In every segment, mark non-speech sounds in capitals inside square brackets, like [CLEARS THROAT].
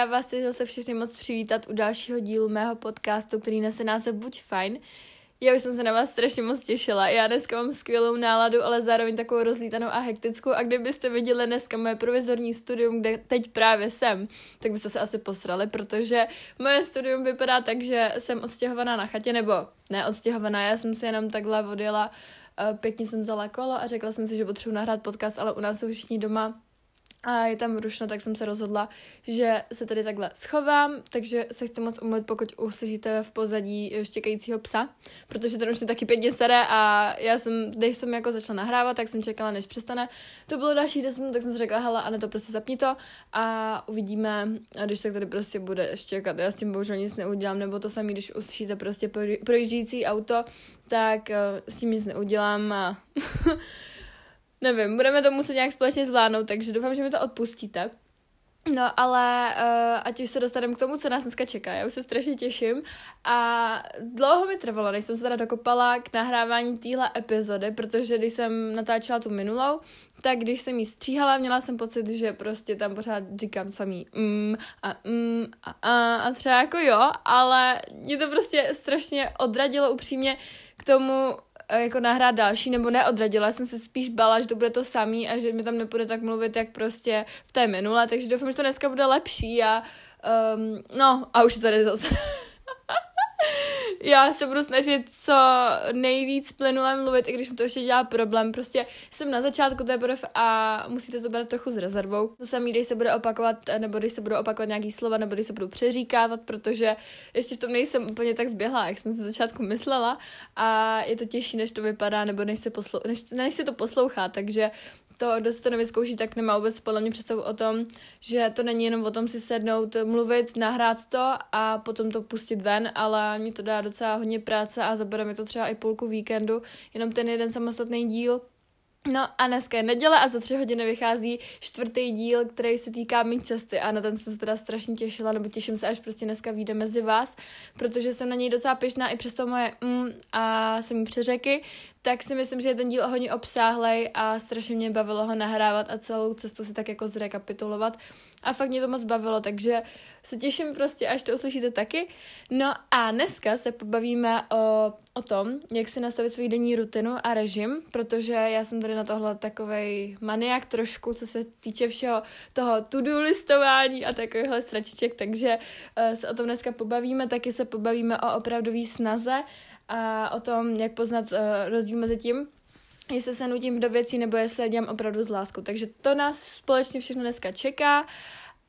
já vás chci zase všechny moc přivítat u dalšího dílu mého podcastu, který nese název Buď fajn. Já už jsem se na vás strašně moc těšila. Já dneska mám skvělou náladu, ale zároveň takovou rozlítanou a hektickou. A kdybyste viděli dneska moje provizorní studium, kde teď právě jsem, tak byste se asi posrali, protože moje studium vypadá tak, že jsem odstěhovaná na chatě, nebo ne odstěhovaná, já jsem si jenom takhle odjela, eh, pěkně jsem vzala kolo a řekla jsem si, že potřebuji nahrát podcast, ale u nás jsou všichni doma a je tam rušno, tak jsem se rozhodla, že se tady takhle schovám, takže se chci moc umluvit, pokud uslyšíte v pozadí štěkajícího psa, protože ten už mě taky pěkně sere a já jsem, když jsem jako začala nahrávat, tak jsem čekala, než přestane. To bylo další 10 minut, tak jsem si řekla, hele, Ane, to prostě zapni to a uvidíme, a když tak tady prostě bude štěkat. Já s tím bohužel nic neudělám, nebo to samý, když uslyšíte prostě projíždějící auto, tak uh, s tím nic neudělám a [LAUGHS] Nevím, budeme to muset nějak společně zvládnout, takže doufám, že mi to odpustíte. No, ale uh, ať už se dostaneme k tomu, co nás dneska čeká. Já už se strašně těším a dlouho mi trvalo, než jsem se teda dokopala k nahrávání téhle epizody, protože když jsem natáčela tu minulou, tak když jsem ji stříhala, měla jsem pocit, že prostě tam pořád říkám samý mm a mm a a, a třeba jako jo, ale mě to prostě strašně odradilo upřímně k tomu jako nahrát další, nebo neodradila. Jsem se spíš bala, že to bude to samý a že mi tam nepůjde tak mluvit, jak prostě v té minule, takže doufám, že to dneska bude lepší a um, no a už je tady zase. [LAUGHS] [LAUGHS] já se budu snažit co nejvíc plynule mluvit, i když mi to ještě dělá problém. Prostě jsem na začátku té a musíte to brát trochu s rezervou. To samý, když se bude opakovat, nebo když se budou opakovat nějaký slova, nebo když se budu přeříkávat, protože ještě v tom nejsem úplně tak zběhla, jak jsem se začátku myslela a je to těžší, než to vypadá, nebo než se, poslou- než, než se to poslouchá, takže to, kdo si to nevyzkouší, tak nemá vůbec podle mě představu o tom, že to není jenom o tom si sednout, mluvit, nahrát to a potom to pustit ven, ale mě to dá docela hodně práce a zabere mi to třeba i půlku víkendu, jenom ten jeden samostatný díl, No a dneska je neděle a za tři hodiny vychází čtvrtý díl, který se týká mý cesty a na ten jsem se teda strašně těšila, nebo těším se, až prostě dneska vyjde mezi vás, protože jsem na něj docela pěšná i přes to moje mm a jsem přeřeky, tak si myslím, že je ten díl hodně obsáhlej a strašně mě bavilo ho nahrávat a celou cestu si tak jako zrekapitulovat a fakt mě to moc bavilo, takže se těším prostě, až to uslyšíte taky. No a dneska se pobavíme o, o tom, jak si nastavit svůj denní rutinu a režim, protože já jsem tady na tohle takovej maniak trošku, co se týče všeho toho to-do listování a takovýchhle stračiček, takže uh, se o tom dneska pobavíme, taky se pobavíme o opravdový snaze a o tom, jak poznat uh, rozdíl mezi tím, jestli se nutím do věcí, nebo jestli dělám opravdu s láskou. Takže to nás společně všechno dneska čeká.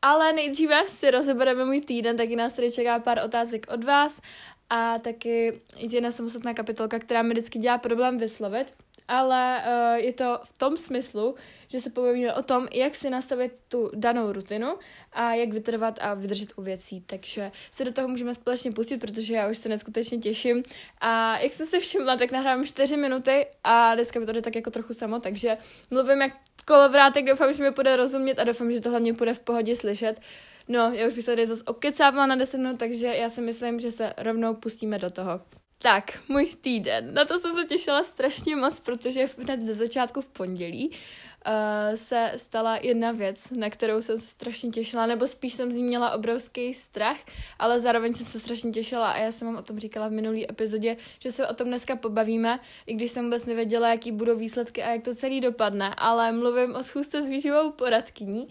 Ale nejdříve si rozebereme můj týden, taky nás tady čeká pár otázek od vás a taky jedna samostatná kapitolka, která mi vždycky dělá problém vyslovit, ale uh, je to v tom smyslu, že se povíme o tom, jak si nastavit tu danou rutinu a jak vytrvat a vydržet u věcí. Takže se do toho můžeme společně pustit, protože já už se neskutečně těším. A jak jsem si všimla, tak nahrávám 4 minuty a dneska mi to jde tak jako trochu samo, takže mluvím jak kolovrátek, doufám, že mi bude rozumět a doufám, že to hlavně bude v pohodě slyšet. No, já už bych tady zase obkecávala na 10 minut, takže já si myslím, že se rovnou pustíme do toho. Tak, můj týden. Na to jsem se těšila strašně moc, protože hned ze začátku v pondělí uh, se stala jedna věc, na kterou jsem se strašně těšila, nebo spíš jsem z ní měla obrovský strach, ale zároveň jsem se strašně těšila a já jsem vám o tom říkala v minulý epizodě, že se o tom dneska pobavíme, i když jsem vůbec nevěděla, jaký budou výsledky a jak to celý dopadne, ale mluvím o schůzce s výživou poradkyní.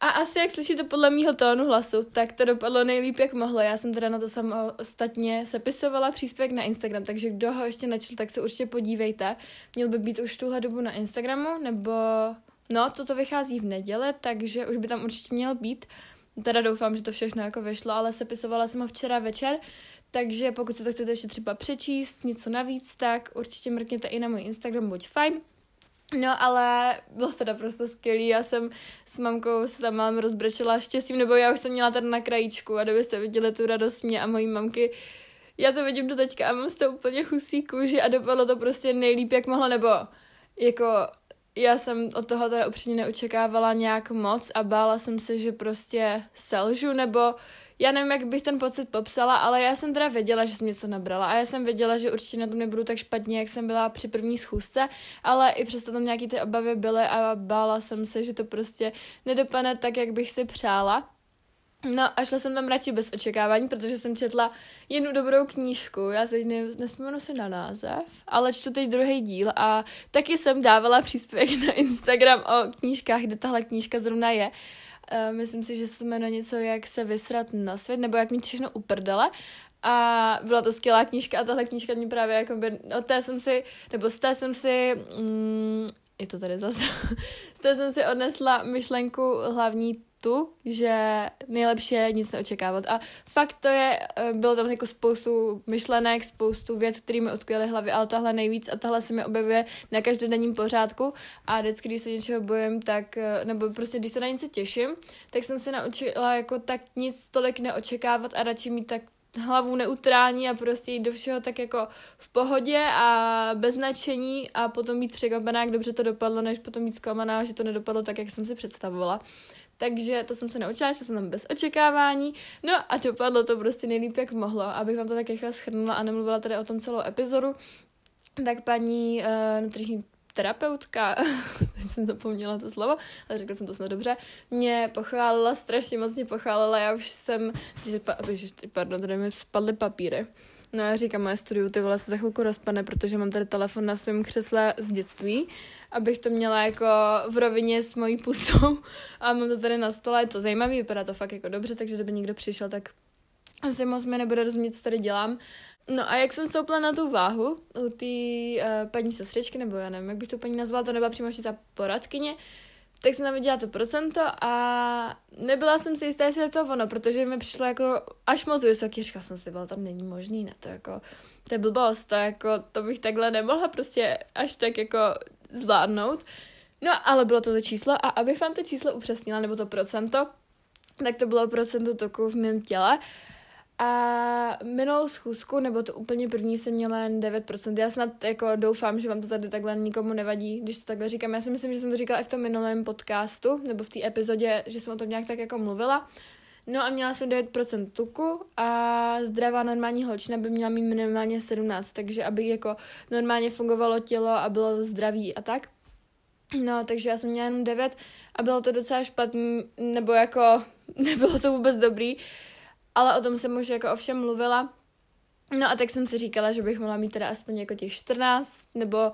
A asi jak slyšíte podle mýho tónu hlasu, tak to dopadlo nejlíp, jak mohlo. Já jsem teda na to ostatně sepisovala příspěvek na Instagram, takže kdo ho ještě nečil, tak se určitě podívejte. Měl by být už tuhle dobu na Instagramu, nebo no, toto vychází v neděle, takže už by tam určitě měl být. Teda doufám, že to všechno jako vyšlo, ale sepisovala jsem ho včera večer, takže pokud se to chcete ještě třeba přečíst, něco navíc, tak určitě mrkněte i na můj Instagram, buď fajn. No ale bylo to naprosto skvělý, já jsem s mamkou se tam mám rozbrečela štěstím, nebo já už jsem měla tady na krajíčku a kdybyste viděli tu radost mě a mojí mamky, já to vidím do teďka a mám z toho úplně husí kůži a dopadlo to prostě nejlíp, jak mohlo, nebo jako já jsem od toho teda upřímně neočekávala nějak moc a bála jsem se, že prostě selžu, nebo já nevím, jak bych ten pocit popsala, ale já jsem teda věděla, že jsem něco nabrala a já jsem věděla, že určitě na tom nebudu tak špatně, jak jsem byla při první schůzce, ale i přesto tam nějaký ty obavy byly a bála jsem se, že to prostě nedopadne tak, jak bych si přála. No a šla jsem tam radši bez očekávání, protože jsem četla jednu dobrou knížku, já teď ne, nespomenu si na název, ale čtu teď druhý díl a taky jsem dávala příspěvek na Instagram o knížkách, kde tahle knížka zrovna je. Uh, myslím si, že se to jmenuje něco, jak se vysrat na svět, nebo jak mít všechno uprdele. A byla to skvělá knížka a tahle knížka mě právě jako by, od té jsem si, nebo z té jsem si, mm, je to tady zase, [LAUGHS] z té jsem si odnesla myšlenku hlavní tu, že nejlepší je nic neočekávat. A fakt to je, eh, bylo tam jako spoustu myšlenek, spoustu věd, které mi odkvěly hlavy, ale tahle nejvíc a tahle se mi objevuje na každodenním pořádku a vždycky, když se něčeho bojím, tak, eh, nebo prostě když se na něco těším, tak jsem se naučila jako tak nic tolik neočekávat a radši mít tak hlavu neutrální a prostě jít do všeho tak jako v pohodě a bez nadšení a potom být překvapená, jak dobře to dopadlo, než potom být zklamaná, že to nedopadlo tak, jak jsem si představovala. Takže to jsem se naučila, že jsem tam bez očekávání. No a dopadlo to prostě nejlíp, jak mohlo. Abych vám to tak rychle schrnula a nemluvila tady o tom celou epizodu, tak paní uh, nutriční terapeutka, [LAUGHS] teď jsem zapomněla to slovo, ale řekla jsem to snad dobře, mě pochválila, strašně moc mě pochválila, já už jsem, pardon, tady mi spadly papíry. No já říkám, moje studiu ty vole se za chvilku rozpadne, protože mám tady telefon na svém křesle z dětství, abych to měla jako v rovině s mojí pusou [LAUGHS] a mám to tady na stole, je to zajímavé, vypadá to fakt jako dobře, takže kdyby někdo přišel, tak asi moc mi nebude rozumět, co tady dělám. No a jak jsem stoupla na tu váhu u té uh, paní sestřečky, nebo já nevím, jak bych to paní nazvala, to nebyla přímo ta poradkyně, tak jsem tam viděla to procento a nebyla jsem si jistá, jestli je to ono, protože mi přišlo jako až moc vysoký, říkala jsem si, tam není možný, ne, to jako, to je blbost, to jako, to bych takhle nemohla prostě až tak jako zvládnout. No, ale bylo to to číslo a abych vám to číslo upřesnila, nebo to procento, tak to bylo procento toku v mém těle. A minulou schůzku, nebo to úplně první, jsem měla jen 9%. Já snad jako doufám, že vám to tady takhle nikomu nevadí, když to takhle říkám. Já si myslím, že jsem to říkala i v tom minulém podcastu, nebo v té epizodě, že jsem o tom nějak tak jako mluvila. No a měla jsem 9% tuku a zdravá normální holčina by měla mít minimálně 17, takže aby jako normálně fungovalo tělo a bylo zdraví a tak. No, takže já jsem měla jenom 9 a bylo to docela špatný, nebo jako [LAUGHS] nebylo to vůbec dobrý, ale o tom jsem už jako ovšem mluvila. No a tak jsem si říkala, že bych mohla mít teda aspoň jako těch 14, nebo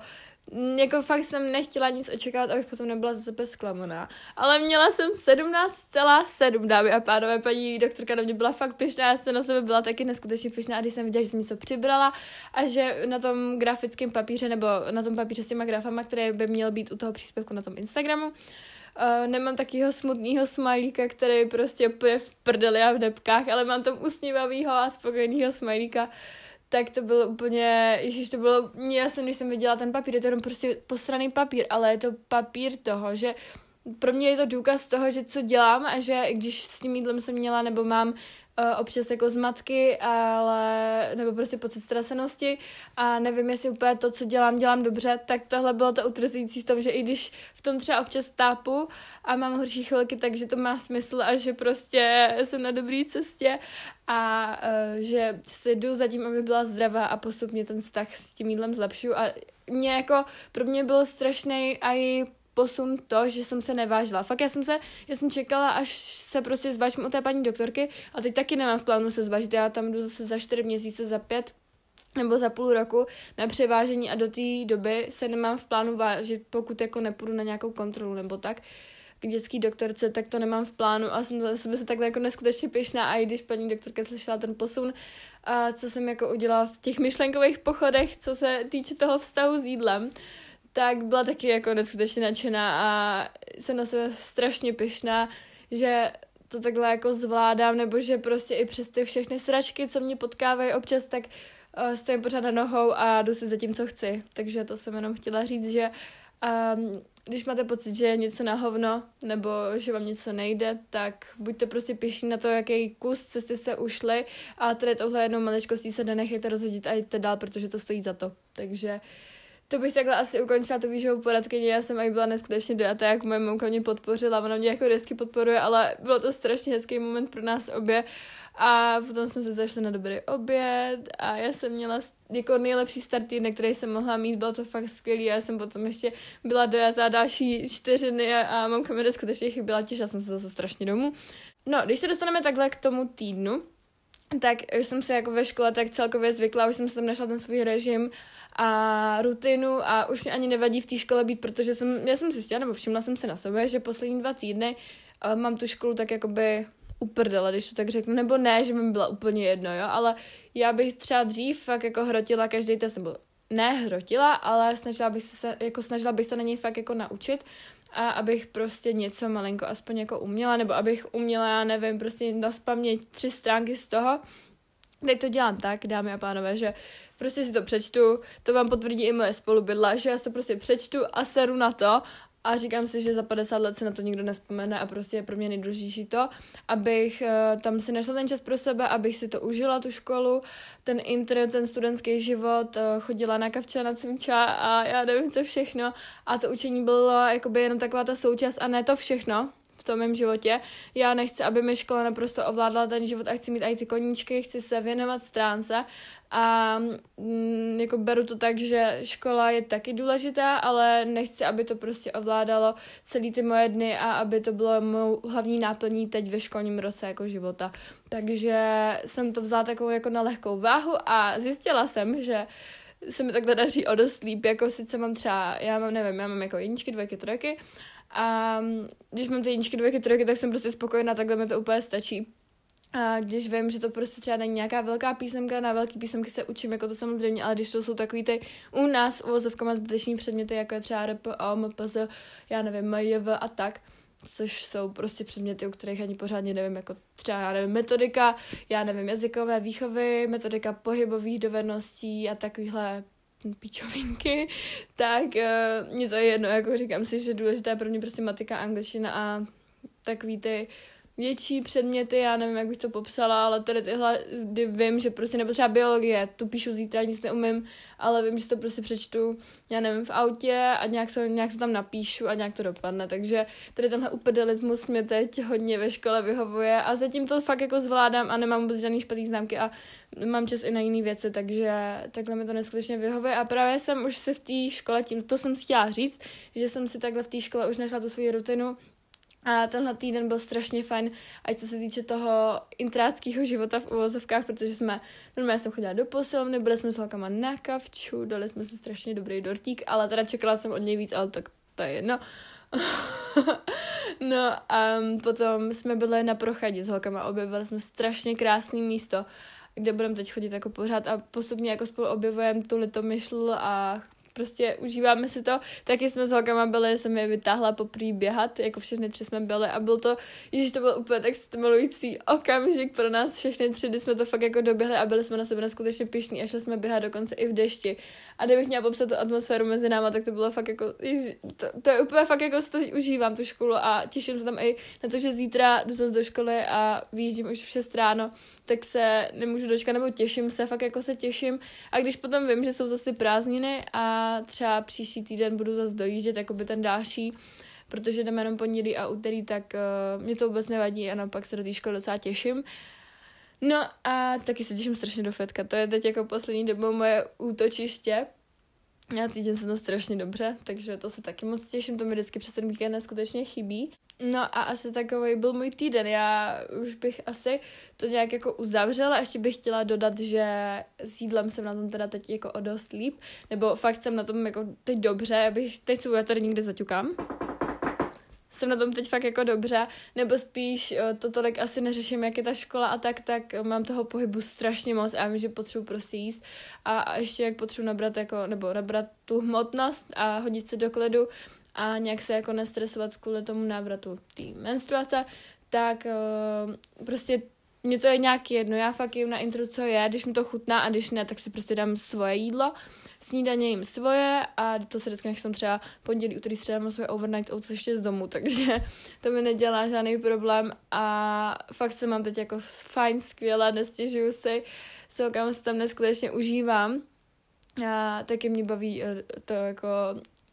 jako fakt jsem nechtěla nic očekávat, abych potom nebyla zase zklamaná. Ale měla jsem 17,7 dámy a pánové, paní doktorka na mě byla fakt pyšná, já jsem na sebe byla taky neskutečně pyšná a když jsem viděla, že jsem něco přibrala a že na tom grafickém papíře nebo na tom papíře s těma grafama, které by měl být u toho příspěvku na tom Instagramu, Uh, nemám takého smutného smajlíka, který prostě úplně v prdeli a v depkách, ale mám tam usmívavýho a spokojeného smajlíka, tak to bylo úplně, ježiš, to bylo, já jsem, když jsem viděla ten papír, je to jenom prostě posraný papír, ale je to papír toho, že pro mě je to důkaz toho, že co dělám a že když s tím jídlem jsem měla nebo mám uh, občas jako zmatky, ale nebo prostě pocit strasenosti a nevím, jestli úplně to, co dělám, dělám dobře, tak tohle bylo to utvrzující v tom, že i když v tom třeba občas tápu a mám horší chvilky, takže to má smysl a že prostě jsem na dobré cestě a uh, že si jdu za tím, aby byla zdravá a postupně ten vztah s tím jídlem zlepšuju. A mě jako, pro mě bylo strašný i posun to, že jsem se nevážila. Fakt já jsem se, já jsem čekala, až se prostě zvážím u té paní doktorky a teď taky nemám v plánu se zvážit. Já tam jdu zase za čtyři měsíce, za pět nebo za půl roku na převážení a do té doby se nemám v plánu vážit, pokud jako nepůjdu na nějakou kontrolu nebo tak k dětský doktorce, tak to nemám v plánu a jsem za sebe se takhle jako neskutečně pěšná a i když paní doktorka slyšela ten posun, a co jsem jako udělala v těch myšlenkových pochodech, co se týče toho vztahu s jídlem, tak byla taky jako neskutečně nadšená a jsem na sebe strašně pyšná, že to takhle jako zvládám, nebo že prostě i přes ty všechny sračky, co mě potkávají občas, tak uh, stojím pořád na nohou a jdu si za tím, co chci. Takže to jsem jenom chtěla říct, že um, když máte pocit, že je něco na hovno, nebo že vám něco nejde, tak buďte prostě pišní na to, jaký kus cesty se ušli a tady tohle jednou maličkostí se nenechejte rozhodit a jděte dál, protože to stojí za to. Takže uh, to bych takhle asi ukončila tu výživou poradkyni. Já jsem i byla neskutečně dojatá, jak moje mamka mě podpořila. Ona mě jako vždycky podporuje, ale bylo to strašně hezký moment pro nás obě. A potom jsme se zašli na dobrý oběd a já jsem měla jako nejlepší start týdne, který jsem mohla mít, bylo to fakt skvělý. Já jsem potom ještě byla dojatá další čtyři dny a, a mamka mi neskutečně chyběla, těšila jsem se zase strašně domů. No, když se dostaneme takhle k tomu týdnu, tak jsem se jako ve škole tak celkově zvykla, už jsem se tam našla ten svůj režim a rutinu a už mě ani nevadí v té škole být, protože jsem, já jsem si zjistila, nebo všimla jsem se na sebe, že poslední dva týdny uh, mám tu školu tak jakoby uprdela, když to tak řeknu, nebo ne, že mi byla úplně jedno, jo, ale já bych třeba dřív fakt jako hrotila každý test, nebo ne hrotila, ale snažila bych se, jako snažila bych se na něj fakt jako naučit a abych prostě něco malinko aspoň jako uměla, nebo abych uměla, já nevím, prostě na spaměť tři stránky z toho. Teď to dělám tak, dámy a pánové, že prostě si to přečtu, to vám potvrdí i moje spolubydla, že já to prostě přečtu a seru na to a říkám si, že za 50 let se na to nikdo nespomene a prostě je pro mě nejdůležitější to, abych uh, tam si našla ten čas pro sebe, abych si to užila, tu školu, ten intro, ten studentský život, uh, chodila na kavče, na cviča a já nevím co všechno. A to učení bylo jakoby jenom taková ta součást a ne to všechno, tom mém životě. Já nechci, aby mi škola naprosto ovládla ten život a chci mít i ty koníčky, chci se věnovat stránce a mm, jako beru to tak, že škola je taky důležitá, ale nechci, aby to prostě ovládalo celý ty moje dny a aby to bylo mou hlavní náplní teď ve školním roce jako života. Takže jsem to vzala takovou jako na lehkou váhu a zjistila jsem, že se mi takhle daří o dost líp, jako sice mám třeba, já mám, nevím, já mám jako jedničky, dvojky, trojky a když mám ty jedničky, dvojky, trojky, tak jsem prostě spokojená, takhle mi to úplně stačí. A když vím, že to prostě třeba není nějaká velká písemka, na velký písemky se učím, jako to samozřejmě, ale když to jsou takový ty u nás uvozovkama zbyteční předměty, jako je třeba RPO, MPZ, já nevím, MJV a tak, což jsou prostě předměty, u kterých ani pořádně nevím, jako třeba, já nevím, metodika, já nevím, jazykové výchovy, metodika pohybových dovedností a takovýhle píčovinky, tak uh, mě to je jedno, jako říkám si, že důležité pro mě prostě matika, angličtina a takový ty větší předměty, já nevím, jak bych to popsala, ale tady tyhle, kdy vím, že prostě nebo třeba biologie, tu píšu zítra, nic neumím, ale vím, že to prostě přečtu, já nevím, v autě a nějak to, nějak to tam napíšu a nějak to dopadne, takže tady tenhle upedelismus mě teď hodně ve škole vyhovuje a zatím to fakt jako zvládám a nemám vůbec žádný špatný známky a mám čas i na jiné věci, takže takhle mi to neskutečně vyhovuje. A právě jsem už si v té škole, tím to jsem chtěla říct, že jsem si takhle v té škole už našla tu svoji rutinu, a tenhle týden byl strašně fajn, ať co se týče toho intráckého života v uvozovkách, protože jsme, normálně jsem chodila do posilovny, byli jsme s holkama na kavču, dali jsme si strašně dobrý dortík, ale teda čekala jsem od něj víc, ale tak to je jedno. [LAUGHS] no a um, potom jsme byli na prochadě s holkama, objevili jsme strašně krásné místo, kde budeme teď chodit jako pořád a postupně jako spolu objevujeme tu litomyšl a prostě užíváme si to. Taky jsme s holkama byli, jsem je vytáhla poprvé běhat, jako všechny tři jsme byli a byl to, že to byl úplně tak stimulující okamžik pro nás všechny tři, kdy jsme to fakt jako doběhli a byli jsme na sebe neskutečně pišní a šli jsme běhat dokonce i v dešti. A kdybych měla popsat tu atmosféru mezi náma, tak to bylo fakt jako, to, to je úplně fakt jako, to užívám tu školu a těším se tam i na to, že zítra jdu zase do školy a výjíždím už v 6 ráno, tak se nemůžu dočkat, nebo těším se, fakt jako se těším. A když potom vím, že jsou zase prázdniny a třeba příští týden budu zase dojíždět, jako by ten další, protože jdeme jenom pondělí a úterý, tak uh, mě to vůbec nevadí a naopak se do té školy docela těším. No a taky se těším strašně do fetka, to je teď jako poslední dobou moje útočiště, já cítím se to strašně dobře, takže to se taky moc těším, to mi vždycky přes ten víkend neskutečně chybí. No a asi takový byl můj týden. Já už bych asi to nějak jako uzavřela. Ještě bych chtěla dodat, že s jídlem jsem na tom teda teď jako o dost líp. Nebo fakt jsem na tom jako teď dobře. Já bych teď se tady někde zaťukám. Jsem na tom teď fakt jako dobře, nebo spíš eh, to tolik asi neřeším, jak je ta škola a tak, tak mám toho pohybu strašně moc a já vím, že potřebuji prostě jíst. A, ještě jak potřebuji nabrat jako, nebo nabrat tu hmotnost a hodit se do klidu, a nějak se jako nestresovat kvůli tomu návratu té menstruace, tak uh, prostě mě to je nějak jedno, já fakt jim na intro, co je, když mi to chutná a když ne, tak si prostě dám svoje jídlo, snídaně jim svoje a to se vždycky nechám třeba pondělí, úterý, středa mám svoje overnight oats ještě z domu, [LAUGHS] takže to mi nedělá žádný problém a fakt se mám teď jako fajn, skvěle, nestěžuju si, se kam se tam neskutečně užívám. A taky mě baví eh, to jako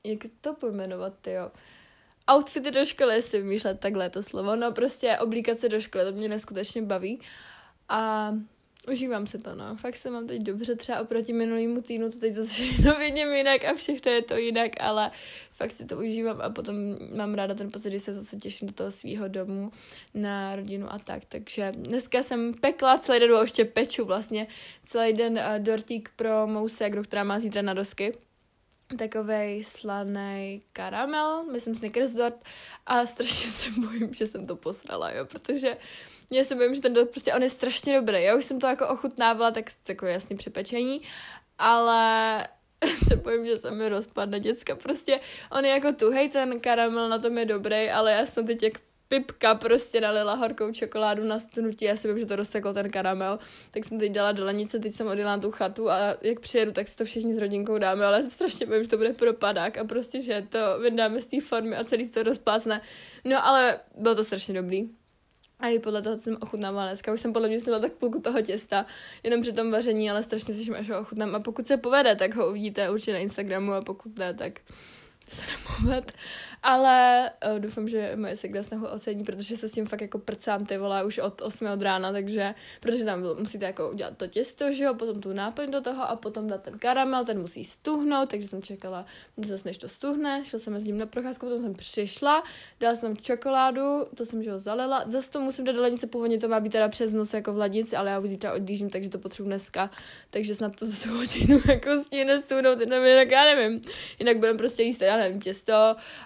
jak to pojmenovat, jo. Outfity do školy si vymýšlet takhle to slovo, no prostě oblíkat se do školy, to mě neskutečně baví. a užívám se to, no. Fakt se mám teď dobře, třeba oproti minulýmu týdnu to teď zase [LAUGHS] všechno vidím jinak a všechno je to jinak, ale fakt si to užívám a potom mám ráda ten pocit, že se zase těším do toho svého domu na rodinu a tak. Takže dneska jsem pekla celý den, ještě peču vlastně, celý den uh, dortík pro mou segru, která má zítra na dosky takový slaný karamel, myslím Snickers dort a [LAUGHS] strašně se bojím, že jsem to posrala, jo, protože já se bojím, že ten dort prostě, on je strašně dobrý, já už jsem to jako ochutnávala, tak jako jasný přepečení, ale [LAUGHS] se bojím, že se mi rozpadne děcka, prostě on je jako tuhej, ten karamel na tom je dobrý, ale já jsem teď jak Pipka prostě nalila horkou čokoládu na stnutí, já si vím, že to roztekl ten karamel, tak jsem teď dala do lenice, teď jsem odjela na tu chatu a jak přijedu, tak si to všichni s rodinkou dáme, ale strašně vím, že to bude propadák a prostě, že to vydáme z té formy a celý se to rozplásne. No ale bylo to strašně dobrý. A i podle toho, co jsem ochutnávala dneska, už jsem podle mě sněla tak půlku toho těsta, jenom při tom vaření, ale strašně se až ho ochutnám. A pokud se povede, tak ho uvidíte určitě na Instagramu a pokud ne, tak se nemluvat. Ale uh, doufám, že moje segra snahu ocení, protože se s tím fakt jako prcám ty vole už od 8 od rána, takže, protože tam musíte jako udělat to těsto, že jo, potom tu náplň do toho a potom dát ten karamel, ten musí stuhnout, takže jsem čekala zase než to stuhne, šla jsem s ním na procházku, potom jsem přišla, dala jsem tam čokoládu, to jsem, že ho zalila, zase to musím dát do lednice, původně to má být teda přes noc jako v lednici, ale já ho zítra odjíždím, takže to potřebuji dneska, takže snad to za tu hodinu [LAUGHS] jako stíne stuhnout, jinak já nevím, jinak budeme prostě jíst, já nevím, těsto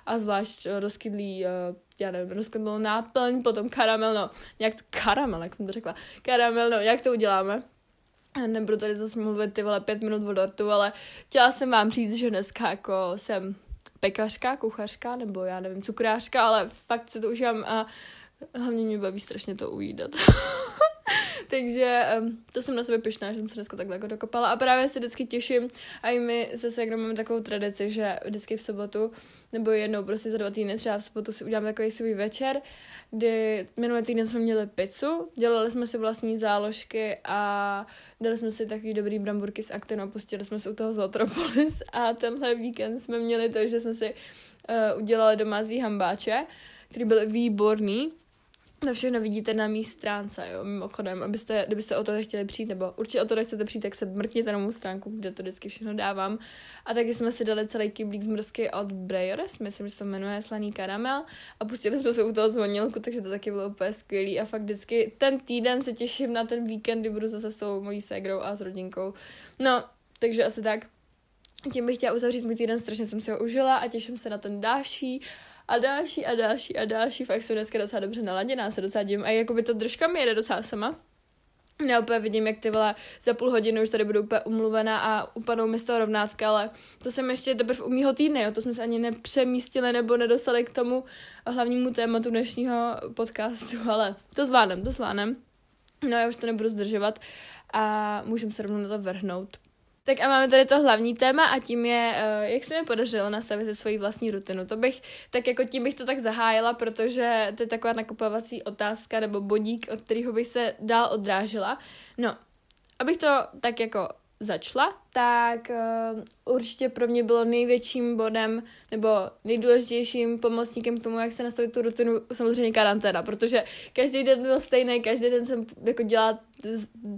a zvlášť uh, rozkydlý, uh, já nevím, rozkydlou náplň, potom karamel, no, jak to, karamel, jak jsem to řekla, karamel, no, jak to uděláme? Nebudu tady zase mluvit ty vole pět minut o dortu, ale chtěla jsem vám říct, že dneska jako jsem pekařka, kuchařka, nebo já nevím, cukrářka, ale fakt se to užívám a hlavně mě baví strašně to ujídat. [LAUGHS] Takže um, to jsem na sebe pyšná, že jsem se dneska takhle jako dokopala. A právě se vždycky těším a i my se Segrou máme takovou tradici, že vždycky v sobotu nebo jednou prostě za dva týdny třeba v sobotu si uděláme takový svůj večer, kdy minulý týden jsme měli pizzu, dělali jsme si vlastní záložky a dali jsme si takový dobrý bramburky s aktinou, pustili jsme si u toho Zlatropolis a tenhle víkend jsme měli to, že jsme si uh, udělali domácí hambáče, který byl výborný to všechno vidíte na mý stránce, jo, mimochodem, abyste, kdybyste o to chtěli přijít, nebo určitě o to chcete přijít, tak se mrkněte na mou stránku, kde to vždycky všechno dávám. A taky jsme si dali celý kyblík zmrzky od Brejores, myslím, že se to jmenuje slaný karamel a pustili jsme se u toho zvonilku, takže to taky bylo úplně skvělý a fakt vždycky ten týden se těším na ten víkend, kdy budu zase s tou mojí ségrou a s rodinkou. No, takže asi tak. Tím bych chtěla uzavřít můj týden, strašně jsem si ho užila a těším se na ten další a další a další a další. Fakt jsem dneska docela dobře naladěná, se docela dím. A jakoby to držka mi jede docela sama. Já úplně vidím, jak ty vole za půl hodiny už tady budu úplně umluvená a upadnou mi z toho rovnátka, ale to jsem ještě teprve u mýho týdne, jo, to jsme se ani nepřemístili nebo nedostali k tomu hlavnímu tématu dnešního podcastu, [LAUGHS] ale to zvládnem, to zvládnem. No já už to nebudu zdržovat a můžeme se rovnou na to vrhnout. Tak a máme tady to hlavní téma a tím je, uh, jak se mi podařilo nastavit svoji vlastní rutinu. To bych, tak jako tím bych to tak zahájila, protože to je taková nakupovací otázka nebo bodík, od kterého bych se dál odrážila. No, abych to tak jako začala, tak uh, určitě pro mě bylo největším bodem nebo nejdůležitějším pomocníkem k tomu, jak se nastavit tu rutinu, samozřejmě karanténa, protože každý den byl stejný, každý den jsem jako dělala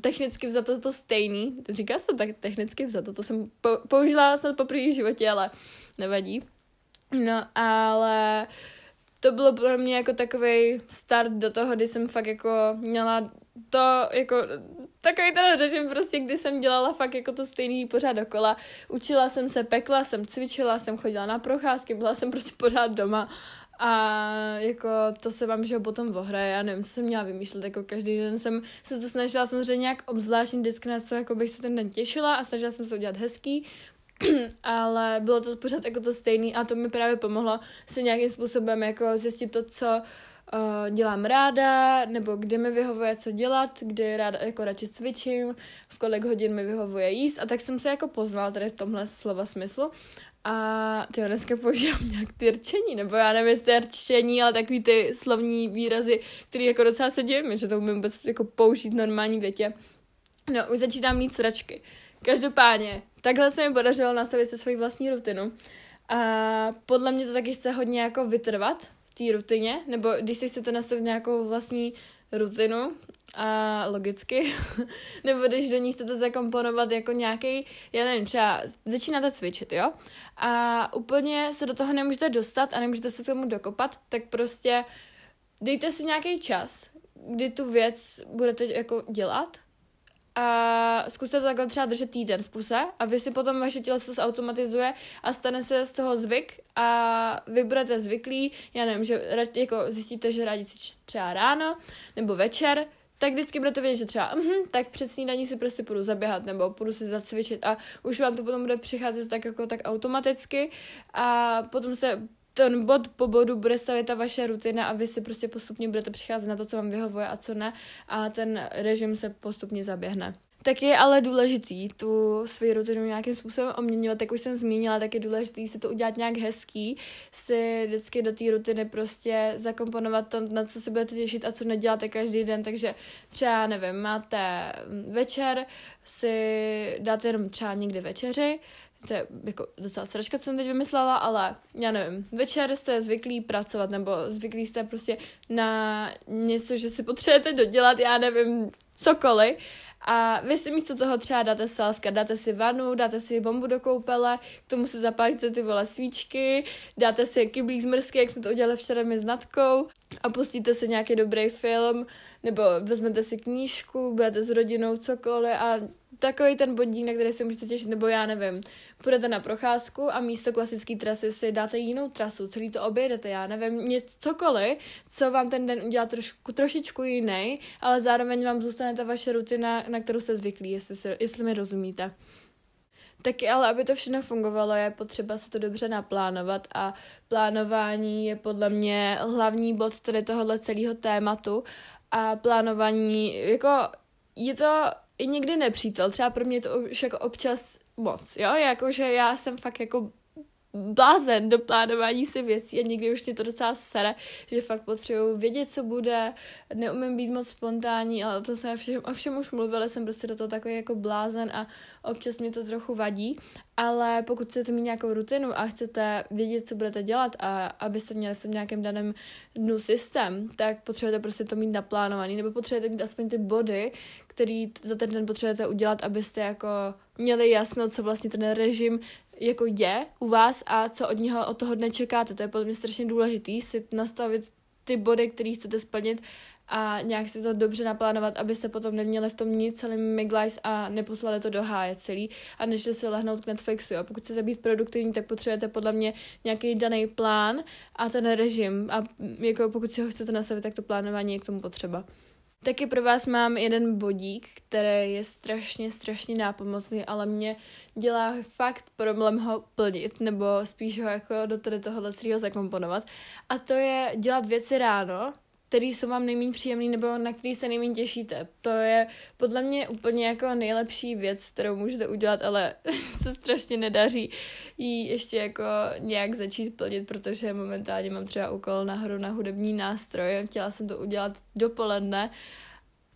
technicky vzato to stejný. Říká se to tak technicky vzato, to jsem po, použila snad po první životě, ale nevadí. No, ale to bylo pro mě jako takový start do toho, kdy jsem fakt jako měla to jako takový ten režim prostě, kdy jsem dělala fakt jako to stejný pořád dokola. Učila jsem se, pekla jsem, cvičila jsem, chodila na procházky, byla jsem prostě pořád doma. A jako to se vám, že ho potom ohraje, já nevím, co jsem měla vymýšlet, jako každý den jsem se to snažila samozřejmě nějak obzvláštní vždycky na co jako bych se ten den těšila a snažila jsem se to udělat hezký, [CLEARS THROAT] ale bylo to pořád jako to stejný a to mi právě pomohlo se nějakým způsobem jako zjistit to, co uh, dělám ráda, nebo kde mi vyhovuje co dělat, kde ráda jako radši cvičím, v kolik hodin mi vyhovuje jíst a tak jsem se jako poznala tady v tomhle slova smyslu a ty dneska používám nějak ty rčení, nebo já nevím, jestli rčení, ale takový ty slovní výrazy, které jako docela se dějí, že to umím vůbec jako použít normální větě. No, už začínám mít sračky. Každopádně, takhle se mi podařilo nastavit se svoji vlastní rutinu. A podle mě to taky chce hodně jako vytrvat v té rutině, nebo když si chcete nastavit nějakou vlastní rutinu, a logicky, [LAUGHS] nebo když do ní chcete zakomponovat jako nějaký, já nevím, třeba začínáte cvičit, jo, a úplně se do toho nemůžete dostat a nemůžete se k tomu dokopat, tak prostě dejte si nějaký čas, kdy tu věc budete jako dělat a zkuste to takhle třeba držet týden v kuse a vy si potom vaše tělo se to zautomatizuje a stane se z toho zvyk a vy budete zvyklí, já nevím, že jako zjistíte, že rádi si třeba ráno nebo večer, tak vždycky budete vědět, že třeba, uh, tak před snídaní si prostě půjdu zaběhat nebo půjdu si zacvičit a už vám to potom bude přicházet tak jako tak automaticky a potom se ten bod po bodu bude stavit ta vaše rutina a vy si prostě postupně budete přicházet na to, co vám vyhovuje a co ne a ten režim se postupně zaběhne. Tak je ale důležitý tu svou rutinu nějakým způsobem oměňovat, jak už jsem zmínila, tak je důležitý si to udělat nějak hezký, si vždycky do té rutiny prostě zakomponovat to, na co se budete těšit a co neděláte každý den, takže třeba, nevím, máte večer, si dáte jenom třeba někdy večeři, to je jako docela straška, co jsem teď vymyslela, ale já nevím, večer jste zvyklí pracovat, nebo zvyklí jste prostě na něco, že si potřebujete dodělat, já nevím, cokoliv. A vy si místo toho třeba dáte selfka, dáte si vanu, dáte si bombu do koupele, k tomu si zapálíte ty vole svíčky, dáte si kyblík z mrzky, jak jsme to udělali včera my s Natkou a pustíte si nějaký dobrý film, nebo vezmete si knížku, budete s rodinou, cokoliv a takový ten bodík, na který se můžete těšit, nebo já nevím, půjdete na procházku a místo klasické trasy si dáte jinou trasu, celý to objedete, já nevím, něco, cokoliv, co vám ten den udělá trošku, trošičku jiný, ale zároveň vám zůstane ta vaše rutina, na kterou jste zvyklí, jestli, jestli mi rozumíte. Taky ale, aby to všechno fungovalo, je potřeba se to dobře naplánovat a plánování je podle mě hlavní bod tady tohohle celého tématu. A plánování, jako je to i někdy nepřítel, třeba pro mě to už jako občas moc, jo, jakože já jsem fakt jako blázen do plánování si věcí a někdy už mě to docela sere, že fakt potřebuji vědět, co bude, neumím být moc spontánní, ale to jsem všem, o všem už mluvila, jsem prostě do toho takový jako blázen a občas mě to trochu vadí, ale pokud chcete mít nějakou rutinu a chcete vědět, co budete dělat a abyste měli v tom nějakém daném dnu systém, tak potřebujete prostě to mít naplánovaný, nebo potřebujete mít aspoň ty body, který za ten den potřebujete udělat, abyste jako měli jasno, co vlastně ten režim jako je u vás a co od něho od toho dne čekáte. To je podle mě strašně důležitý si nastavit ty body, které chcete splnit a nějak si to dobře naplánovat, abyste potom neměli v tom nic celý miglajs a neposlali to do háje celý a než si lehnout k Netflixu. A pokud chcete být produktivní, tak potřebujete podle mě nějaký daný plán a ten režim a jako pokud si ho chcete nastavit, tak to plánování je k tomu potřeba. Taky pro vás mám jeden bodík, který je strašně, strašně nápomocný, ale mě dělá fakt problém ho plnit, nebo spíš ho jako do tady tohohle celého zakomponovat. A to je dělat věci ráno, který jsou vám nejméně příjemný nebo na který se nejméně těšíte. To je podle mě úplně jako nejlepší věc, kterou můžete udělat, ale [LAUGHS] se strašně nedaří ji ještě jako nějak začít plnit, protože momentálně mám třeba úkol na hru na hudební nástroj. Chtěla jsem to udělat dopoledne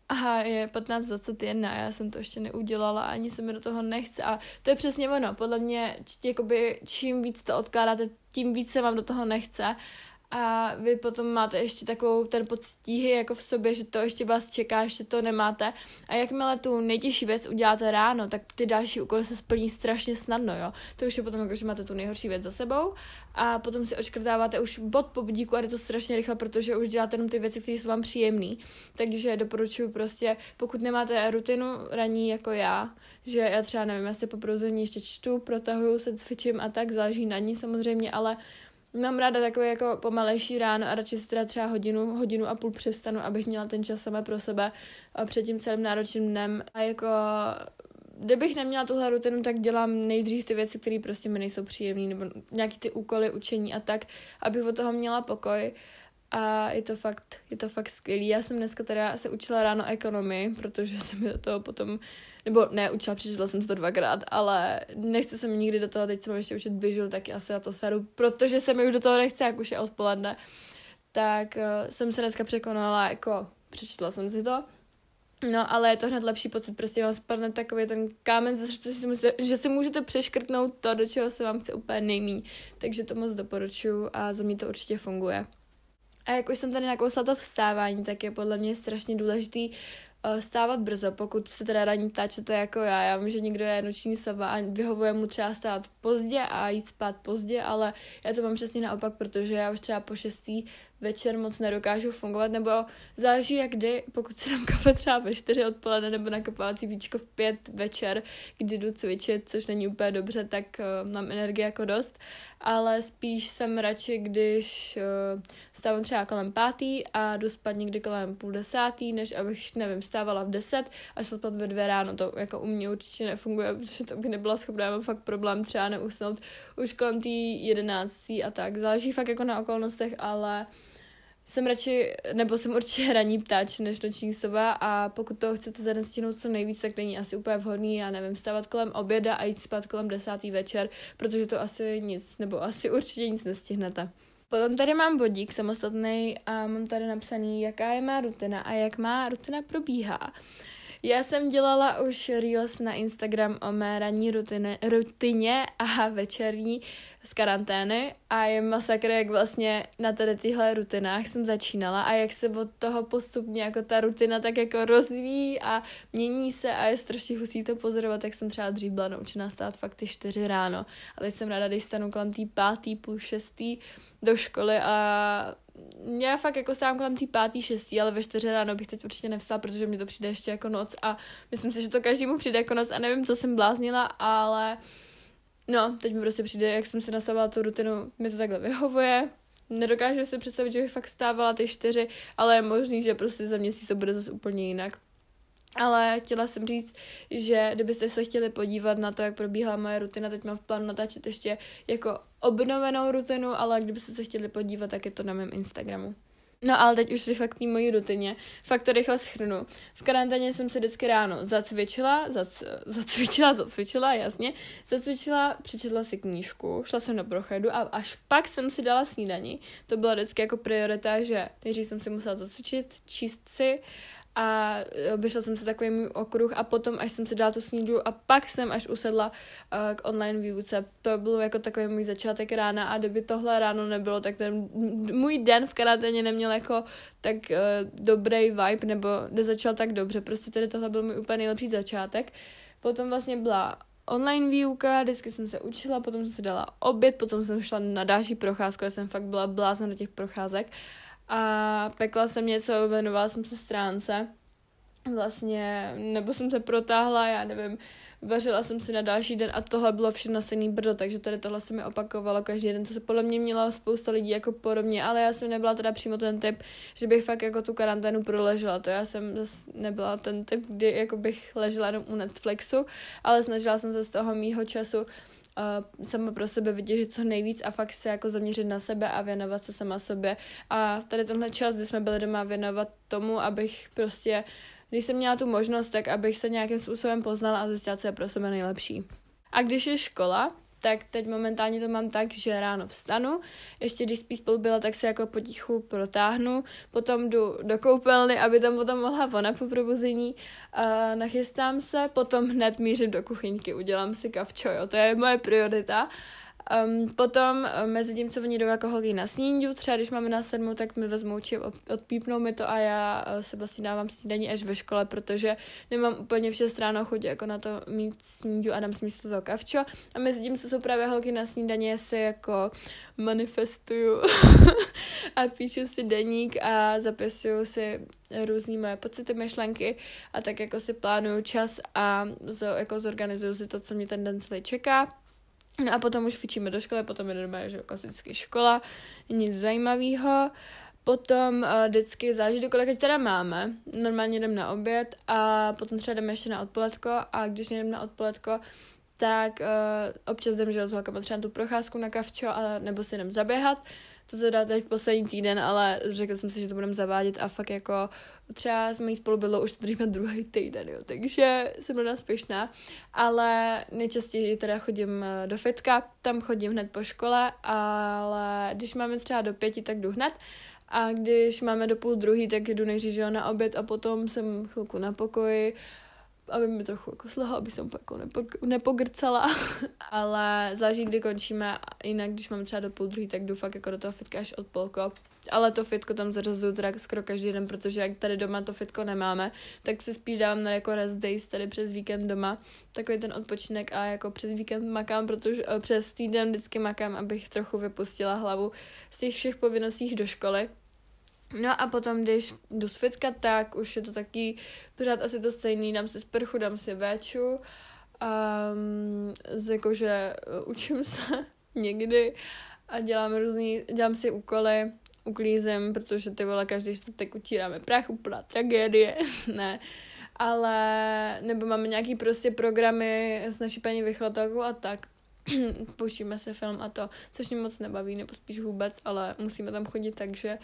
a je 15.21 a já jsem to ještě neudělala, ani se mi do toho nechce a to je přesně ono, podle mě jakoby, čím víc to odkládáte, tím víc se vám do toho nechce a vy potom máte ještě takovou ten poctíhy jako v sobě, že to ještě vás čeká, ještě to nemáte. A jakmile tu nejtěžší věc uděláte ráno, tak ty další úkoly se splní strašně snadno, jo. To už je potom jako, že máte tu nejhorší věc za sebou a potom si očkrtáváte už bod po bodíku a je to strašně rychle, protože už děláte jenom ty věci, které jsou vám příjemné. Takže doporučuji prostě, pokud nemáte rutinu raní jako já, že já třeba nevím, já si po ještě čtu, protahuju se, cvičím a tak, záleží na ní samozřejmě, ale Mám ráda takové jako pomalejší ráno a radši si teda třeba hodinu, hodinu a půl převstanu, abych měla ten čas sama pro sebe před tím celým náročným dnem. A jako kdybych neměla tuhle rutinu, tak dělám nejdřív ty věci, které prostě mi nejsou příjemné, nebo nějaký ty úkoly, učení a tak, abych od toho měla pokoj. A je to fakt, je to fakt skvělý. Já jsem dneska teda se učila ráno ekonomii, protože jsem do toho potom nebo ne, učila, přečetla jsem to dvakrát, ale nechce se mi nikdy do toho, teď se mám ještě učit bižul, tak asi na to sedu, protože se mi už do toho nechce, jak už je odpoledne. Tak uh, jsem se dneska překonala, jako přečetla jsem si to, No, ale je to hned lepší pocit, prostě vám spadne takový ten kámen ze srdce, že si můžete přeškrtnout to, do čeho se vám chce úplně nejmí. Takže to moc doporučuji a za mě to určitě funguje. A jak už jsem tady nakousla to vstávání, tak je podle mě strašně důležitý uh, stávat brzo, pokud se teda raní ptáčete jako já. Já vím, že někdo je noční sova a vyhovuje mu třeba stát pozdě a jít spát pozdě, ale já to mám přesně naopak, protože já už třeba po šestý večer moc nedokážu fungovat, nebo záleží jak kdy, pokud si dám kafe třeba ve čtyři odpoledne nebo na kapácí víčko v pět večer, kdy jdu cvičit, což není úplně dobře, tak uh, mám energie jako dost, ale spíš jsem radši, když uh, stávám třeba kolem pátý a jdu spát někdy kolem půl desátý, než abych, nevím, stávala v deset a šla spát ve dvě ráno, to jako u mě určitě nefunguje, protože to by nebyla schopná, mám fakt problém třeba neusnout už kolem té jedenáctý a tak, záleží fakt jako na okolnostech, ale jsem radši, nebo jsem určitě raní ptáč než noční sova a pokud to chcete za den stihnout co nejvíc, tak není asi úplně vhodný, já nevím, stávat kolem oběda a jít spát kolem desátý večer, protože to asi nic, nebo asi určitě nic nestihnete. Potom tady mám bodík samostatný a mám tady napsaný, jaká je má rutina a jak má rutina probíhá. Já jsem dělala už reels na Instagram o mé ranní rutine, rutině a večerní z karantény a je masakr, jak vlastně na tady tyhle rutinách jsem začínala a jak se od toho postupně jako ta rutina tak jako rozvíjí a mění se a je strašně husí to pozorovat, jak jsem třeba dřív byla naučená stát fakt ty čtyři ráno a teď jsem ráda, když stanu kolem tý pátý, půl šestý do školy a já fakt jako stávám kolem tý pátý, šestý, ale ve čtyři ráno bych teď určitě nevstala, protože mi to přijde ještě jako noc a myslím si, že to každému přijde jako noc a nevím, co jsem bláznila, ale no, teď mi prostě přijde, jak jsem si nastavila tu rutinu, mi to takhle vyhovuje, nedokážu si představit, že bych fakt stávala ty čtyři, ale je možný, že prostě za měsíc to bude zase úplně jinak. Ale chtěla jsem říct, že kdybyste se chtěli podívat na to, jak probíhá moje rutina, teď mám v plánu natáčet ještě jako obnovenou rutinu, ale kdybyste se chtěli podívat, tak je to na mém Instagramu. No ale teď už rychle k té mojí rutině. Fakt to rychle schrnu. V karanténě jsem se vždycky ráno zacvičila, zac, zacvičila, zacvičila, jasně. Zacvičila, přečetla si knížku, šla jsem na prochodu a až pak jsem si dala snídani. To byla vždycky jako priorita, že nejdřív jsem si musela zacvičit, číst si a obešla jsem se takový můj okruh a potom, až jsem si dala tu snídu a pak jsem až usedla uh, k online výuce. To bylo jako takový můj začátek rána a kdyby tohle ráno nebylo, tak ten můj den v karanténě neměl jako tak uh, dobrý vibe nebo nezačal tak dobře. Prostě tady tohle byl můj úplně nejlepší začátek. Potom vlastně byla online výuka, vždycky jsem se učila, potom jsem si dala oběd, potom jsem šla na další procházku, já jsem fakt byla blázna do těch procházek a pekla jsem něco, věnovala jsem se stránce, vlastně, nebo jsem se protáhla, já nevím, vařila jsem si na další den a tohle bylo všechno stejný brdo, takže tady tohle se mi opakovalo každý den, to se podle mě mělo spousta lidí jako podobně, ale já jsem nebyla teda přímo ten typ, že bych fakt jako tu karanténu proležela, to já jsem zase nebyla ten typ, kdy jako bych ležela jenom u Netflixu, ale snažila jsem se z toho mýho času uh, sama pro sebe vytěžit co nejvíc a fakt se jako zaměřit na sebe a věnovat se sama sobě. A tady tenhle čas, kdy jsme byli doma, věnovat tomu, abych prostě, když jsem měla tu možnost, tak abych se nějakým způsobem poznala a zjistila, co je pro sebe nejlepší. A když je škola, tak teď momentálně to mám tak, že ráno vstanu, ještě když spíš spolu byla, tak se jako potichu protáhnu, potom jdu do koupelny, aby tam potom mohla ona po probuzení, uh, nachystám se, potom hned mířím do kuchyňky, udělám si kavčo, jo, to je moje priorita. Um, potom um, mezi tím, co oni jdou jako holky na snídu, třeba když máme na sedmu, tak mi vezmou či odpípnou mi to a já uh, se vlastně dávám snídaní až ve škole, protože nemám úplně vše stráno chuť jako na to mít snídu a dám si místo toho kavčo. A mezi tím, co jsou právě holky na snídaně, si jako manifestuju [LAUGHS] a píšu si deník a zapisuju si různý moje pocity, myšlenky a tak jako si plánuju čas a zo, jako zorganizuju si to, co mě ten den celý čeká No a potom už fičíme do školy, potom jdeme, že klasicky škola, nic zajímavého. Potom uh, vždycky záleží, do kolika teda máme. Normálně jdem na oběd a potom třeba jdeme ještě na odpoledko a když jdem na odpoledko, tak uh, občas jdem, že s třeba na tu procházku na kavčo, a, nebo si jdem zaběhat. To teda teď poslední týden, ale řekl jsem si, že to budeme zavádět a fakt jako třeba s mojí spolubydlou už to držíme druhý týden, jo, takže jsem na nás ale nejčastěji teda chodím eh, do fitka, tam chodím hned po škole, ale když máme třeba do pěti, tak jdu hned. A když máme do půl druhý, tak jdu nejdřív na oběd a potom jsem chvilku na pokoji, aby mi trochu jako slehla, aby jsem jako nepo, nepogrcala, [LAUGHS] ale záleží, kdy končíme, jinak když mám třeba do půl druhý, tak jdu fakt jako do toho fitka až od polko. Ale to fitko tam zařazuju teda skoro každý den, protože jak tady doma to fitko nemáme, tak si spíš dám na jako rest days tady přes víkend doma, takový ten odpočinek a jako přes víkend makám, protože eh, přes týden vždycky makám, abych trochu vypustila hlavu z těch všech povinností do školy. No a potom, když jdu z fitka, tak už je to taky pořád asi to stejný, dám si sprchu, dám si véču, um, jakože uh, učím [LAUGHS] se někdy a dělám různý, dělám si úkoly, uklízím, protože ty vole každý čtvrtek utíráme prach, úplná tragédie, [LAUGHS] ne, ale nebo máme nějaký prostě programy s naší paní vychovatelkou a tak, [CLEARS THROAT] pouštíme se film a to, což mě moc nebaví, nebo spíš vůbec, ale musíme tam chodit, takže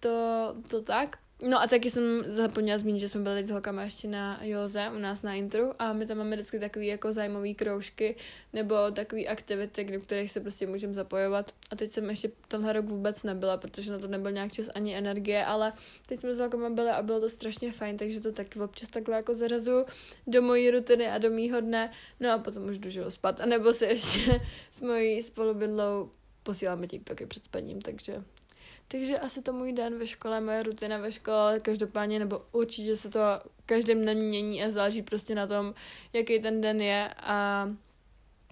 to, to tak. No a taky jsem zapomněla zmínit, že jsme byli s holkama ještě na Joze u nás na intru a my tam máme vždycky takový jako zájmový kroužky nebo takový aktivity, do kterých se prostě můžeme zapojovat. A teď jsem ještě tenhle rok vůbec nebyla, protože na to nebyl nějak čas ani energie, ale teď jsme s holkama byli a bylo to strašně fajn, takže to taky občas takhle jako zarazu do mojí rutiny a do mýho dne. No a potom už že spát. A nebo si ještě s mojí spolubydlou posíláme TikToky před spaním, takže takže asi to můj den ve škole, moje rutina ve škole, každopádně, nebo určitě se to každým dnem mění a záleží prostě na tom, jaký ten den je a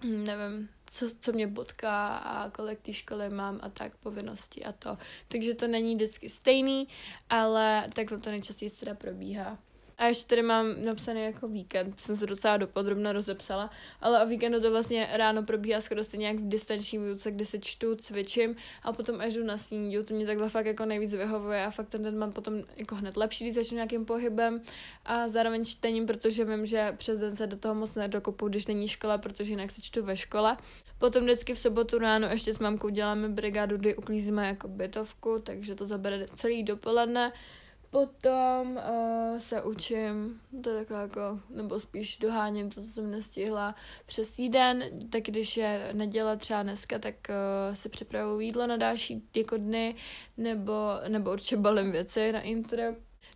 hm, nevím, co, co mě potká a kolik té školy mám a tak, povinnosti a to. Takže to není vždycky stejný, ale takhle to nejčastěji teda probíhá. A ještě tady mám napsaný jako víkend, jsem se docela dopodrobně rozepsala, ale o víkendu to vlastně ráno probíhá skoro stejně jak v distanční výuce, kde se čtu, cvičím a potom až jdu na snídu, to mě takhle fakt jako nejvíc vyhovuje a fakt ten den mám potom jako hned lepší, když začnu nějakým pohybem a zároveň čtením, protože vím, že přes den se do toho moc nedokopu, když není škola, protože jinak se čtu ve škole. Potom vždycky v sobotu ráno ještě s mamkou děláme brigádu, kdy uklízíme jako bytovku, takže to zabere celý dopoledne. Potom uh, se učím, to je taková jako, nebo spíš doháním to, co jsem nestihla přes týden, tak když je neděle třeba dneska, tak uh, si připravuju jídlo na další jako dny, nebo, nebo určitě balím věci na intro.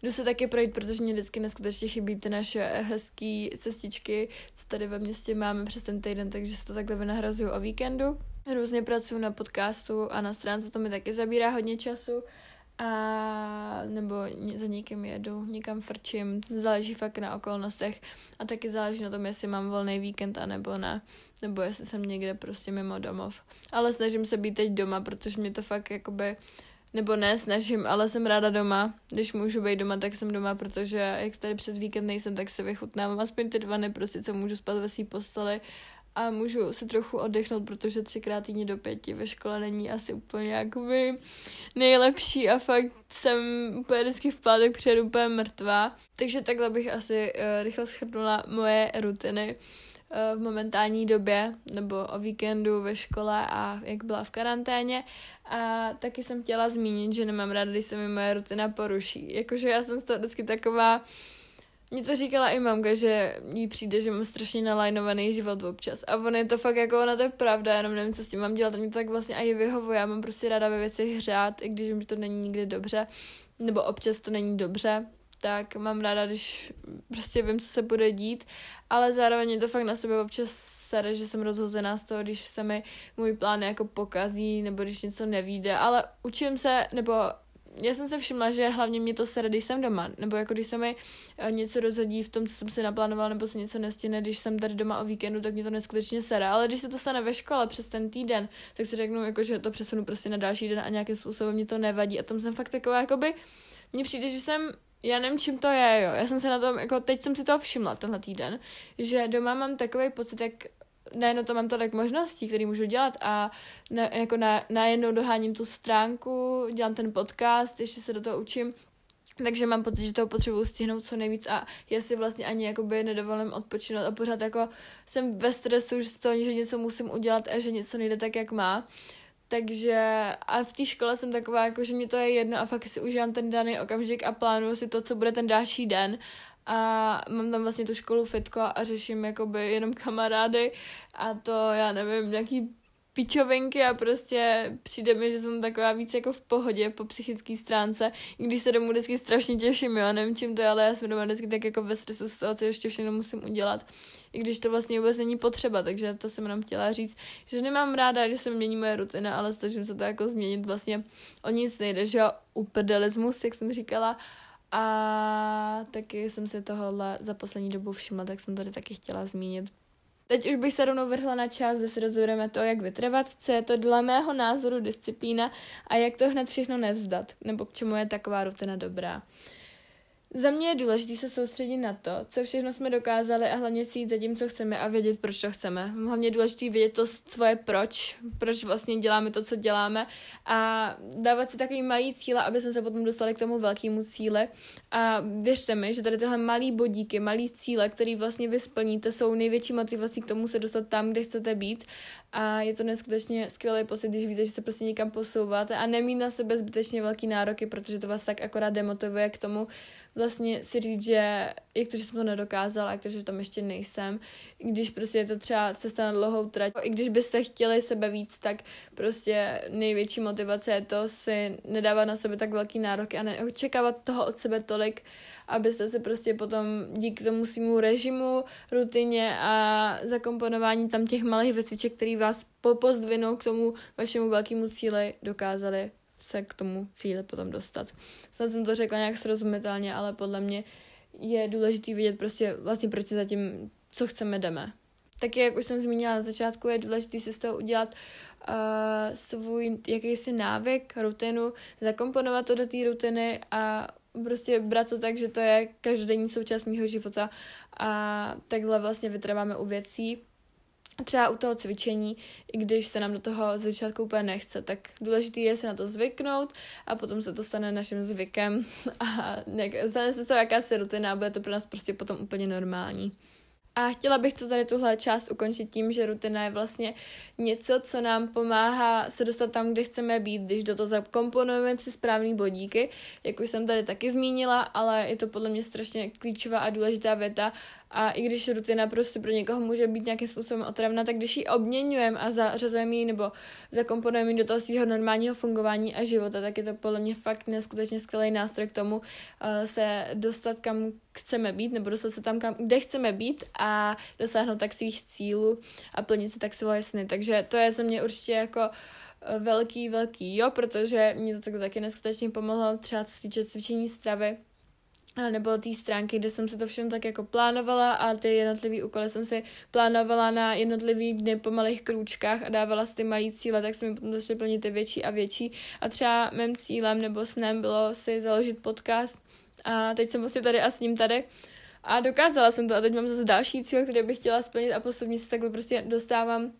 Jdu se taky projít, protože mě vždycky neskutečně chybí ty naše hezké cestičky, co tady ve městě máme přes ten týden, takže se to takhle vynahrazuju o víkendu. Různě pracuji na podcastu a na stránce to mi taky zabírá hodně času a nebo za někým jedu, někam frčím, záleží fakt na okolnostech a taky záleží na tom, jestli mám volný víkend a nebo ne, nebo jestli jsem někde prostě mimo domov. Ale snažím se být teď doma, protože mě to fakt jakoby, nebo ne snažím, ale jsem ráda doma. Když můžu být doma, tak jsem doma, protože jak tady přes víkend nejsem, tak se vychutnám aspoň ty dva dny, prostě co můžu spát ve svý posteli a můžu si trochu oddechnout, protože třikrát týdně do pěti ve škole není asi úplně jakoby nejlepší a fakt jsem úplně vždycky v pátek přijedu úplně mrtvá. Takže takhle bych asi uh, rychle schrnula moje rutiny uh, v momentální době nebo o víkendu ve škole a jak byla v karanténě. A taky jsem chtěla zmínit, že nemám ráda, když se mi moje rutina poruší. Jakože já jsem z toho vždycky taková mně to říkala i mamka, že jí přijde, že mám strašně nalajnovaný život občas. A on je to fakt jako, ona to je pravda, jenom nevím, co s tím mám dělat. A mě to tak vlastně i vyhovuje. Já mám prostě ráda ve věcech hřát, i když mi to není nikdy dobře. Nebo občas to není dobře. Tak mám ráda, když prostě vím, co se bude dít. Ale zároveň je to fakt na sebe občas sere, že jsem rozhozená z toho, když se mi můj plán jako pokazí, nebo když něco nevíde. Ale učím se, nebo já jsem se všimla, že hlavně mě to sere, když jsem doma, nebo jako když se mi eh, něco rozhodí v tom, co jsem si naplánovala, nebo se něco nestihne, když jsem tady doma o víkendu, tak mě to neskutečně sere. Ale když se to stane ve škole přes ten týden, tak si řeknu, jako, že to přesunu prostě na další den a nějakým způsobem mě to nevadí. A tam jsem fakt taková, jakoby, mně přijde, že jsem já nevím, čím to je, jo. Já jsem se na tom, jako teď jsem si to všimla tenhle týden, že doma mám takový pocit, jak najednou to mám tolik možností, které můžu dělat a na, jako na, najednou doháním tu stránku, dělám ten podcast, ještě se do toho učím, takže mám pocit, že toho potřebuji stihnout co nejvíc a já si vlastně ani jakoby nedovolím odpočinout a pořád jako jsem ve stresu, že, to, že něco musím udělat a že něco nejde tak, jak má. Takže a v té škole jsem taková, jako, že mě to je jedno a fakt si užívám ten daný okamžik a plánuju si to, co bude ten další den a mám tam vlastně tu školu fitko a řeším jakoby jenom kamarády a to, já nevím, nějaký pičovinky a prostě přijde mi, že jsem taková víc jako v pohodě po psychické stránce, i když se domů vždycky strašně těším, jo, nevím čím to je, ale já jsem doma vždycky tak jako ve stresu z toho, co ještě všechno musím udělat, i když to vlastně vůbec není potřeba, takže to jsem jenom chtěla říct, že nemám ráda, když se mění moje rutina, ale snažím se to jako změnit vlastně o nic nejde, že jo, upedelismus, jak jsem říkala, a taky jsem si tohohle za poslední dobu všimla, tak jsem tady taky chtěla zmínit. Teď už bych se rovnou vrhla na část, kde si rozhodujeme to, jak vytrvat, co je to dle mého názoru disciplína a jak to hned všechno nevzdat, nebo k čemu je taková rutina dobrá. Za mě je důležité se soustředit na to, co všechno jsme dokázali a hlavně si jít za tím, co chceme a vědět, proč to chceme. Hlavně je důležité vědět to svoje proč, proč vlastně děláme to, co děláme a dávat si takový malý cíle, aby jsme se potom dostali k tomu velkému cíli. A věřte mi, že tady tyhle malý bodíky, malý cíle, který vlastně vy splníte, jsou největší motivací k tomu se dostat tam, kde chcete být. A je to neskutečně skvělý pocit, když víte, že se prostě někam posouváte a nemít na sebe zbytečně velký nároky, protože to vás tak akorát demotivuje k tomu, vlastně si říct, že jak to, že jsem to nedokázala, jak to, že tam ještě nejsem, i když prostě je to třeba cesta na dlouhou trať, i když byste chtěli sebe víc, tak prostě největší motivace je to si nedávat na sebe tak velký nároky a neočekávat toho od sebe tolik, abyste se prostě potom díky tomu svýmu režimu, rutině a zakomponování tam těch malých věciček, které vás pozdvinou k tomu vašemu velkému cíli, dokázali se k tomu cíli potom dostat. Snad jsem to řekla nějak srozumitelně, ale podle mě je důležité vidět prostě vlastně proč se zatím, co chceme, jdeme. Taky, jak už jsem zmínila na začátku, je důležité si z toho udělat uh, svůj jakýsi návyk, rutinu, zakomponovat to do té rutiny a prostě brát to tak, že to je každodenní součást mého života a takhle vlastně vytrváme u věcí, třeba u toho cvičení, i když se nám do toho ze začátku úplně nechce, tak důležité je se na to zvyknout a potom se to stane naším zvykem [LAUGHS] a stane se to jakási rutina a bude to pro nás prostě potom úplně normální. A chtěla bych to tady tuhle část ukončit tím, že rutina je vlastně něco, co nám pomáhá se dostat tam, kde chceme být, když do toho zakomponujeme si správný bodíky, jak už jsem tady taky zmínila, ale je to podle mě strašně klíčová a důležitá věta a i když rutina prostě pro někoho může být nějakým způsobem otravná, tak když ji obměňujeme a zařazujeme ji nebo zakomponujeme ji do toho svého normálního fungování a života, tak je to podle mě fakt neskutečně skvělý nástroj k tomu uh, se dostat kam chceme být, nebo dostat se tam, kam, kde chceme být a dosáhnout tak svých cílů a plnit si tak svoje sny. Takže to je za mě určitě jako eh, velký, velký jo, protože mě to taky neskutečně pomohlo třeba co se týče cvičení stravy, nebo té stránky, kde jsem si to všechno tak jako plánovala a ty jednotlivé úkoly jsem si plánovala na jednotlivý dny po malých krůčkách a dávala si ty malý cíle, tak se mi potom začaly plnit ty větší a větší. A třeba mým cílem nebo snem bylo si založit podcast a teď jsem vlastně tady a s ním tady. A dokázala jsem to a teď mám zase další cíl, který bych chtěla splnit a postupně se takhle prostě dostávám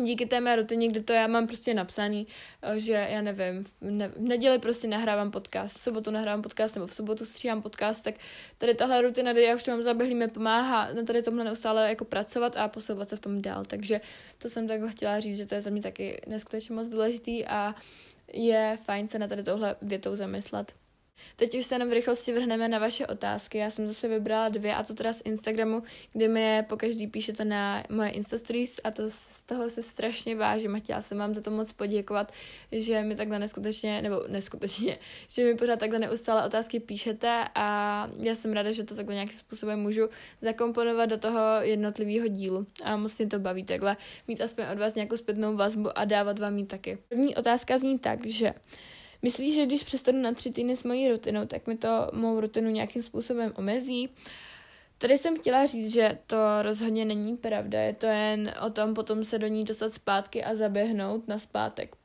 díky té mé rutině, kde to já mám prostě napsaný, eh, že já nevím, v, ne, v neděli prostě nahrávám podcast, v sobotu nahrávám podcast nebo v sobotu stříhám podcast, tak tady tahle rutina, kde já už to mám zaběhlý, mi pomáhá na tady tomhle neustále jako pracovat a posouvat se v tom dál, takže to jsem takhle chtěla říct, že to je za mě taky neskutečně moc důležitý a je fajn se na tady tohle větou zamyslet. Teď už se jenom v rychlosti vrhneme na vaše otázky. Já jsem zase vybrala dvě, a to teda z Instagramu, kde mi je po každý píšete na moje Instastories a to z toho se strašně vážím a chtěla jsem vám za to moc poděkovat, že mi takhle neskutečně, nebo neskutečně, že mi pořád takhle neustále otázky píšete a já jsem ráda, že to takhle nějakým způsobem můžu zakomponovat do toho jednotlivého dílu a moc mě to baví takhle mít aspoň od vás nějakou zpětnou vazbu a dávat vám ji taky. První otázka zní tak, že Myslíš, že když přestanu na tři týdny s mojí rutinou, tak mi to mou rutinu nějakým způsobem omezí? Tady jsem chtěla říct, že to rozhodně není pravda, je to jen o tom potom se do ní dostat zpátky a zaběhnout na zpátek.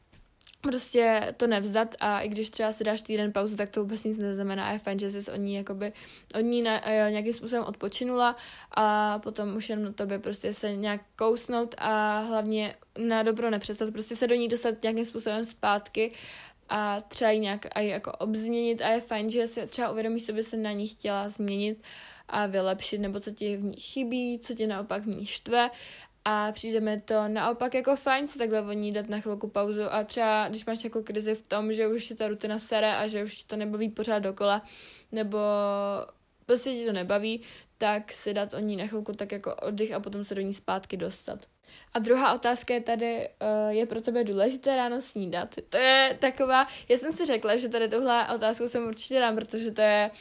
Prostě to nevzdat a i když třeba si dáš týden pauzu, tak to vůbec nic neznamená a je fajn, že jsi od ní, jakoby, od ní na, uh, nějakým způsobem odpočinula a potom už jenom na tobě prostě se nějak kousnout a hlavně na dobro nepřestat, prostě se do ní dostat nějakým způsobem zpátky a třeba ji nějak aj jako obzměnit a je fajn, že si třeba uvědomíš, co by se na ní chtěla změnit a vylepšit, nebo co ti v ní chybí, co tě naopak v ní štve a přijde mi to naopak jako fajn si takhle o ní dát na chvilku pauzu a třeba když máš jako krizi v tom, že už je ta rutina sere a že už to nebaví pořád dokola, nebo prostě ti to nebaví, tak si dát o ní na chvilku tak jako oddych a potom se do ní zpátky dostat. A druhá otázka je tady, uh, je pro tebe důležité ráno snídat? To je taková, já jsem si řekla, že tady tuhle otázku jsem určitě dám, protože to je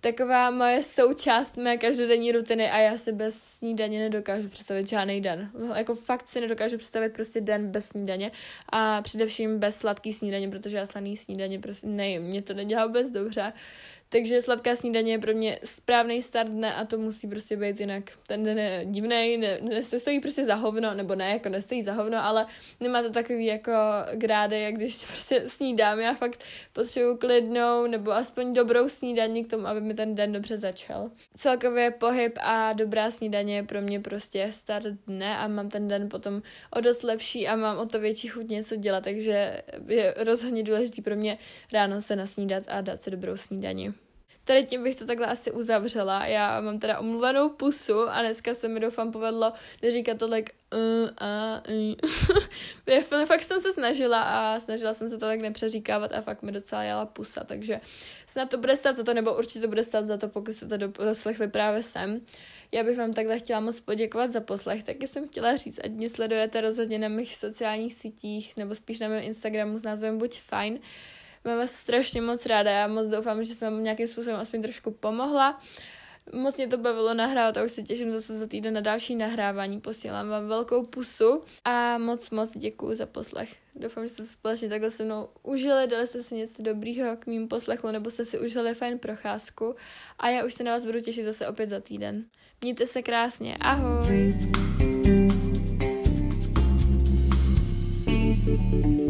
taková moje součást mé každodenní rutiny a já si bez snídaně nedokážu představit žádný den. Jako fakt si nedokážu představit prostě den bez snídaně a především bez sladký snídaně, protože já slaný snídaně prostě nejím, mě to nedělá vůbec dobře. Takže sladká snídaně je pro mě správný start dne a to musí prostě být jinak. Ten den je divný, ne, nestojí prostě za hovno, nebo ne, jako nestojí za hovno, ale nemá to takový jako grády, jak když [LAUGHS] prostě snídám. Já fakt potřebuji klidnou nebo aspoň dobrou snídaní k tomu, aby mi ten den dobře začal. Celkově pohyb a dobrá snídaně je pro mě prostě start dne a mám ten den potom o dost lepší a mám o to větší chuť něco dělat, takže je rozhodně důležitý pro mě ráno se nasnídat a dát si dobrou snídaní. Tady tím bych to takhle asi uzavřela. Já mám teda omluvenou pusu a dneska se mi doufám povedlo neříkat to like uh, uh, [LAUGHS] uh. fakt jsem se snažila a snažila jsem se to tak nepřeříkávat a fakt mi docela jela pusa, takže snad to bude stát za to, nebo určitě to bude stát za to, pokud jste to doslechli právě sem. Já bych vám takhle chtěla moc poděkovat za poslech, taky jsem chtěla říct, ať mě sledujete rozhodně na mých sociálních sítích, nebo spíš na mém Instagramu s názvem Buď fajn. Mám vás strašně moc ráda, já moc doufám, že jsem vám nějakým způsobem aspoň trošku pomohla. Moc mě to bavilo nahrávat a už se těším zase za týden na další nahrávání. Posílám vám velkou pusu a moc, moc děkuji za poslech. Doufám, že jste se společně takhle se mnou užili, dali jste si něco dobrýho k mým poslechu nebo jste si užili fajn procházku a já už se na vás budu těšit zase opět za týden. Mějte se krásně, ahoj! thank you